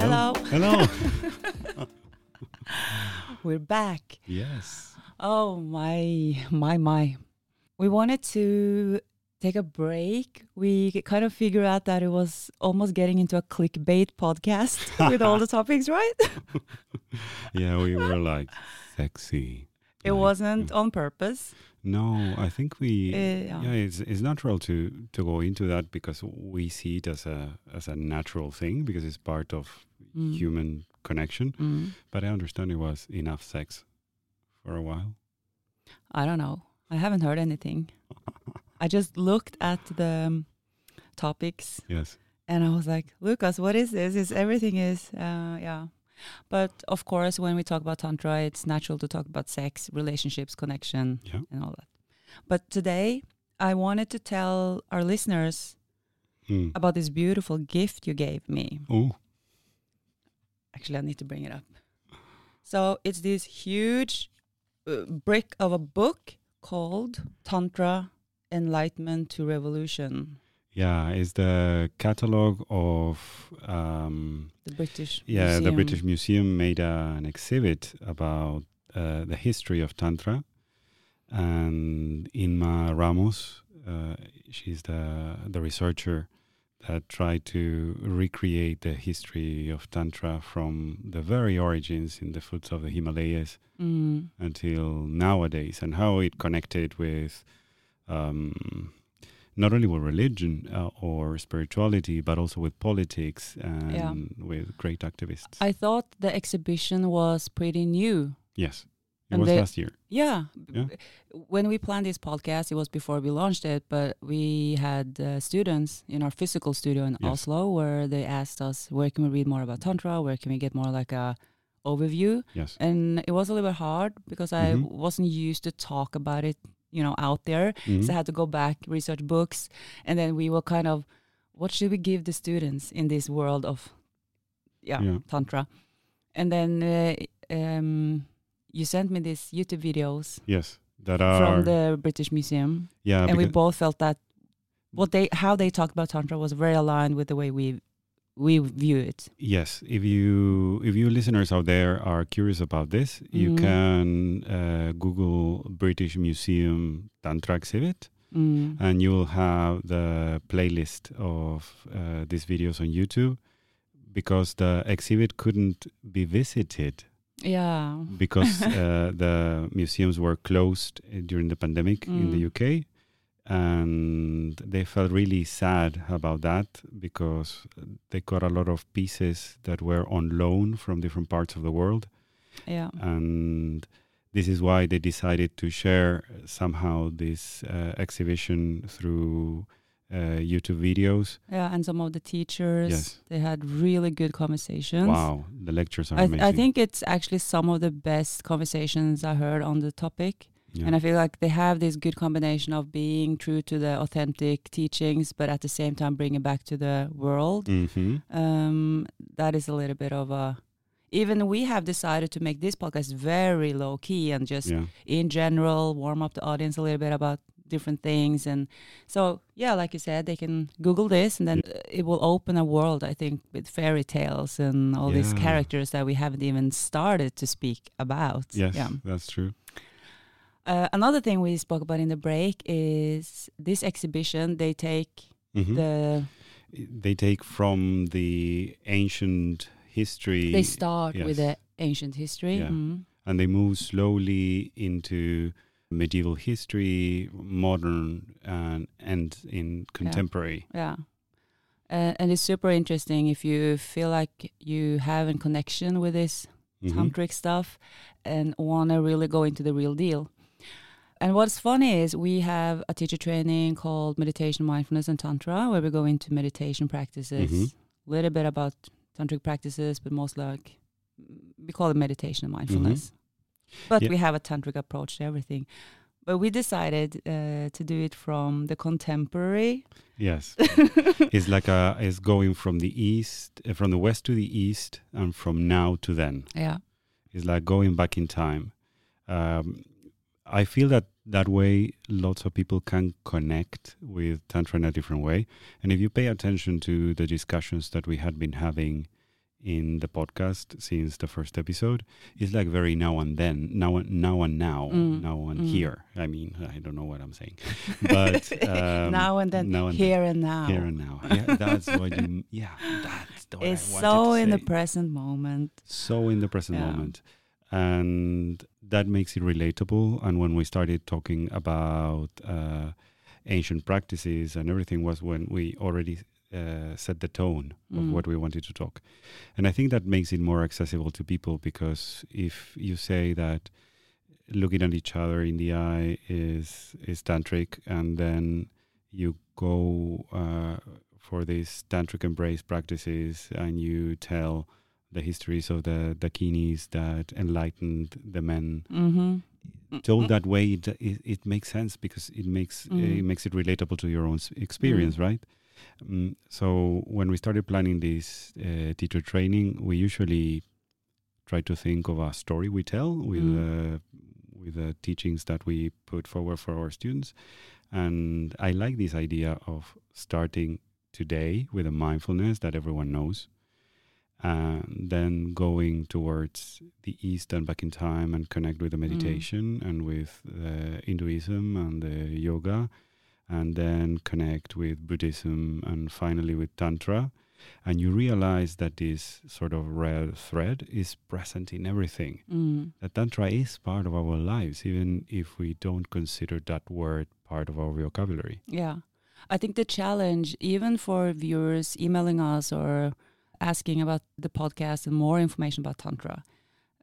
Hello. Hello. We're back. yes. Oh my, my, my. We wanted to take a break. We kind of figured out that it was almost getting into a clickbait podcast with all the topics, right? Yeah, we were like sexy. It like, wasn't on purpose. No, I think we. Uh, yeah. yeah, it's it's natural to to go into that because we see it as a as a natural thing because it's part of Mm. human connection. Mm. But I understand it was enough sex for a while. I don't know. I haven't heard anything. I just looked at the um, topics Yes. and I was like, Lucas, what is this? Is everything is uh, yeah. But of course, when we talk about tantra, it's natural to talk about sex, relationships, connection, Yeah. and all that. But today, I wanted to tell our listeners Mm. about this beautiful gift you gave me. Oh. Actually, I need to bring it up. So it's this huge uh, brick of a book called Tantra Enlightenment to Revolution. Yeah, it's the catalog of um, The British Yeah, the British Museum made uh, an exhibit about uh, the history of Tantra. And Imma Ramos, uh, she's the, the researcher that tried to recreate the history of Tantra from the very origins in the foots of the Himalayas Mm. until nowadays and how it connected with um, not only with religion uh, or spirituality, but also with politics and Yeah. with great activists. I thought the exhibition was pretty new. yes, it And was they- last year. Yeah. Yeah. When we planned this podcast, it was before we launched it, but we had uh, students in our physical studio in Yes. Oslo where they asked us, where can we read more about Tantra? Where can we get more like a overview? Yes. And it was a little bit hard because I Mhm. wasn't used to talk about it, you know, out there. Mhm. So I had to go back, research books, and then we were kind of, what should we give the students in this world of, yeah, Yeah. tantra? And then uh, um, you sent me these YouTube videos Yes, that are from the British Museum, yeah. and we both felt that what they, how they talked about tantra was very aligned with the way we we view it. yes, if you if you listeners out there are curious about this, you Mhm. can uh, Google British Museum Tantra exhibit. Mm. and you will have the playlist of uh, these videos on YouTube because the exhibit couldn't be visited Yeah. because uh, the museums were closed uh, during the pandemic in the Mm. UK. And they felt really sad about that because they got a lot of pieces that were on loan from different parts of the world Yeah. and this is why they decided to share somehow this uh, exhibition through uh, YouTube videos. Yeah, and some of the teachers, Yes. they had really good conversations. Wow, the lectures are I, amazing. I think it's actually some of the best conversations I heard on the topic. Yeah. And I feel like they have this good combination of being true to the authentic teachings, but at the same time bring it back to the world. Mhm. Um, that is a little bit of a. Even we have decided to make this podcast very low key and just yeah, in general warm up the audience a little bit about different things and so yeah like you said they can google this and then it will open a world i think with fairy tales and all these characters that we haven't even started to speak about yes, yeah that's true. uh, another thing we spoke about in the break is this exhibition they take Mhm. the they take from the ancient history they start with the ancient history Yeah. Mhm. and they move slowly into medieval history, modern, and end in contemporary. Yeah. Uh, and it's super interesting if you feel like you have a connection with this Mhm. tantric stuff and want to really go into the real deal. And what's funny is we have a teacher training called Meditation, Mindfulness, and Tantra, where we go into meditation practices, a Mhm. little bit about tantric practices, but most like we call it meditation and mindfulness. But we have a tantric approach to everything. But we decided uh, to do it from the contemporary. Yes, it's like a it's going from the east, uh, from the west to the east, and from now to then. Yeah. It's like going back in time. Um, I feel that that way, lots of people can connect with Tantra in a different way. And if you pay attention to the discussions that we had been having in the podcast since the first episode. It's like very now and then, now and now and now, Mm, now and mm. here. I mean, I don't know what I'm saying, but um, now and then, now and here and now. here and now. Yeah, that's what you. Yeah, that's the it's so in the present moment. so in the present Yeah. moment and that makes it relatable and when we started talking about uh, ancient practices and everything was when we already uh, set the tone of Mm. what we wanted to talk. And i think that makes it more accessible to people because if you say that looking at each other in the eye is is tantric and then you go uh, for these tantric embrace practices and you tell the histories of the dakinis that enlightened the men Mm-hmm. told that way it, it, it makes sense because it makes uh, it makes it relatable to your own experience right um, so when we started planning this uh, teacher training we usually try to think of a story we tell with Mm. uh, with the teachings that we put forward for our students. And i like this idea of starting today with a mindfulness that everyone knows and then going towards the east and back in time and connect with the meditation and with the hinduism and the yoga and then connect with buddhism and finally with tantra and you realize that this sort of red thread is present in everything Mm. that tantra is part of our lives even if we don't consider that word part of our vocabulary Yeah. I think the challenge, even for viewers emailing us or asking about the podcast and more information about Tantra,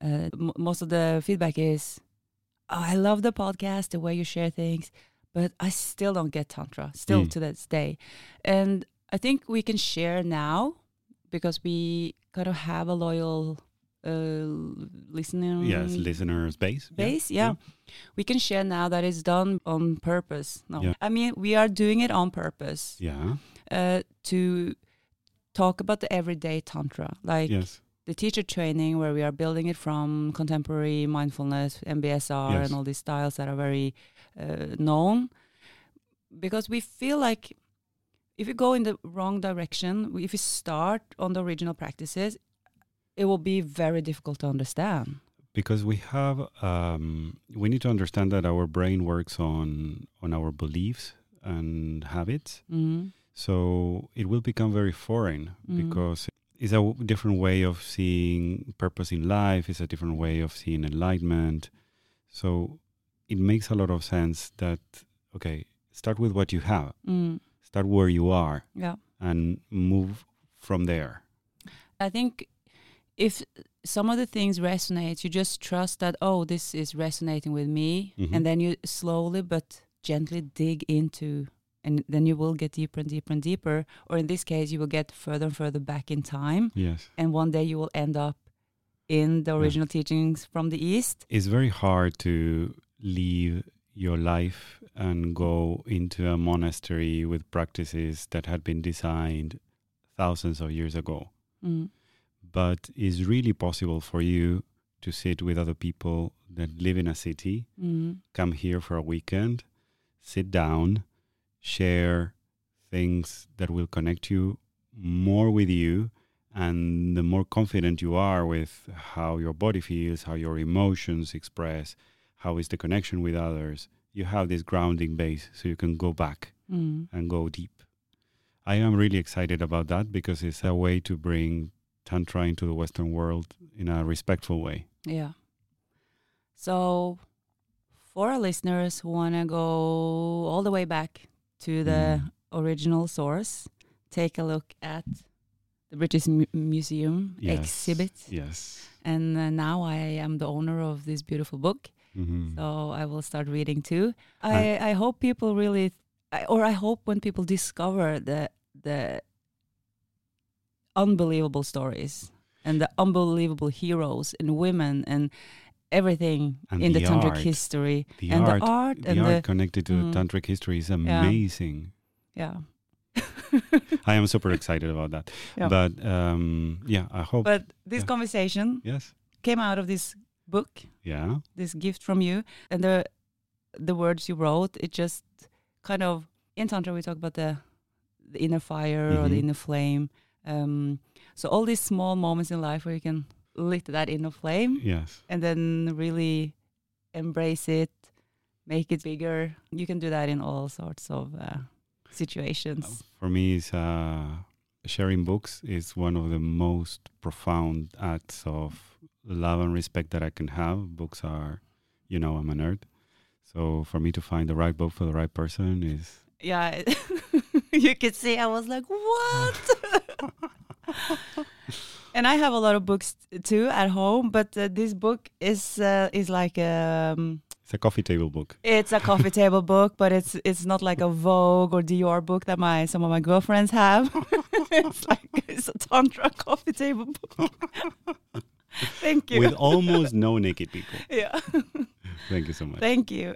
uh, m- most of the feedback is, oh, I love the podcast, the way you share things, but I still don't get Tantra, still Mm. to this day. And I think we can share now because we kind of have a loyal uh, listening yes listeners base Yeah, base. Yeah. We can share now that it's done on purpose. No, Yeah. I mean, we are doing it on purpose yeah uh, to talk about the everyday Tantra, like yes the teacher training, where we are building it from contemporary mindfulness, MBSR, Yes. and all these styles that are very uh, known. Because we feel like if you go in the wrong direction, if you start on the original practices, it will be very difficult to understand. because we have um, we need to understand that our brain works on on our beliefs and habits Mm. so it will become very foreign Mm. because it's a w- different way of seeing purpose in life it's a different way of seeing enlightenment so it makes a lot of sense that okay start with what you have Mm. start where you are Yeah. and move from there I think if some of the things resonate, you just trust that, oh, this is resonating with me. Mhm. And then you slowly but gently dig into, and then you will get deeper and deeper and deeper. Or in this case, you will get further and further back in time. yes And one day you will end up in the Yeah. original teachings from the East. it's very hard to leave your life and go into a monastery with practices that had been designed thousands of years ago. Mm. But it's really possible for you to sit with other people that live in a city, Mm. come here for a weekend, sit down, share things that will connect you more with you. And the more confident you are with how your body feels, how your emotions express, how is the connection with others, you have this grounding base so you can go back Mm. and go deep. I am really excited about that because it's a way to bring Tantra into the Western world in a respectful way. Yeah. So, for our listeners who want to go all the way back to the Mm. original source, take a look at the British Mu- Museum Yes. exhibit. Yes. And uh, now I am the owner of this beautiful book, Mhm. so I will start reading too. I, I hope people really, I, or I hope when people discover the the unbelievable stories and the unbelievable heroes and women and everything And in the, the tantric art. history the and art, the art the and art the connected to Mm. tantric history is amazing. yeah. I am super excited about that. Yeah. But um, yeah, I hope. but this Yeah. conversation yes. came out of this book, Yeah. this gift from you, and the the words you wrote. It just kind of in tantra we talk about the the inner fire or the Mhm. inner flame, Um, so all these small moments in life where you can lit that inner flame Yes. and then really embrace it, make it bigger. You can do that in all sorts of uh, situations. For me, it's uh, sharing books is one of the most profound acts of love and respect that I can have. Books are, you know, I'm a nerd. So for me to find the right book for the right person is Yeah, you could see I was like, what? and I have a lot of books too at home, but uh, this book is uh, is like um, it's a coffee table book. it's a coffee table book, but it's it's not like a Vogue or Dior book that my some of my girlfriends have. it's like it's a tantra coffee table book. Thank you. With almost no naked people. yeah. Thank you so much. Thank you.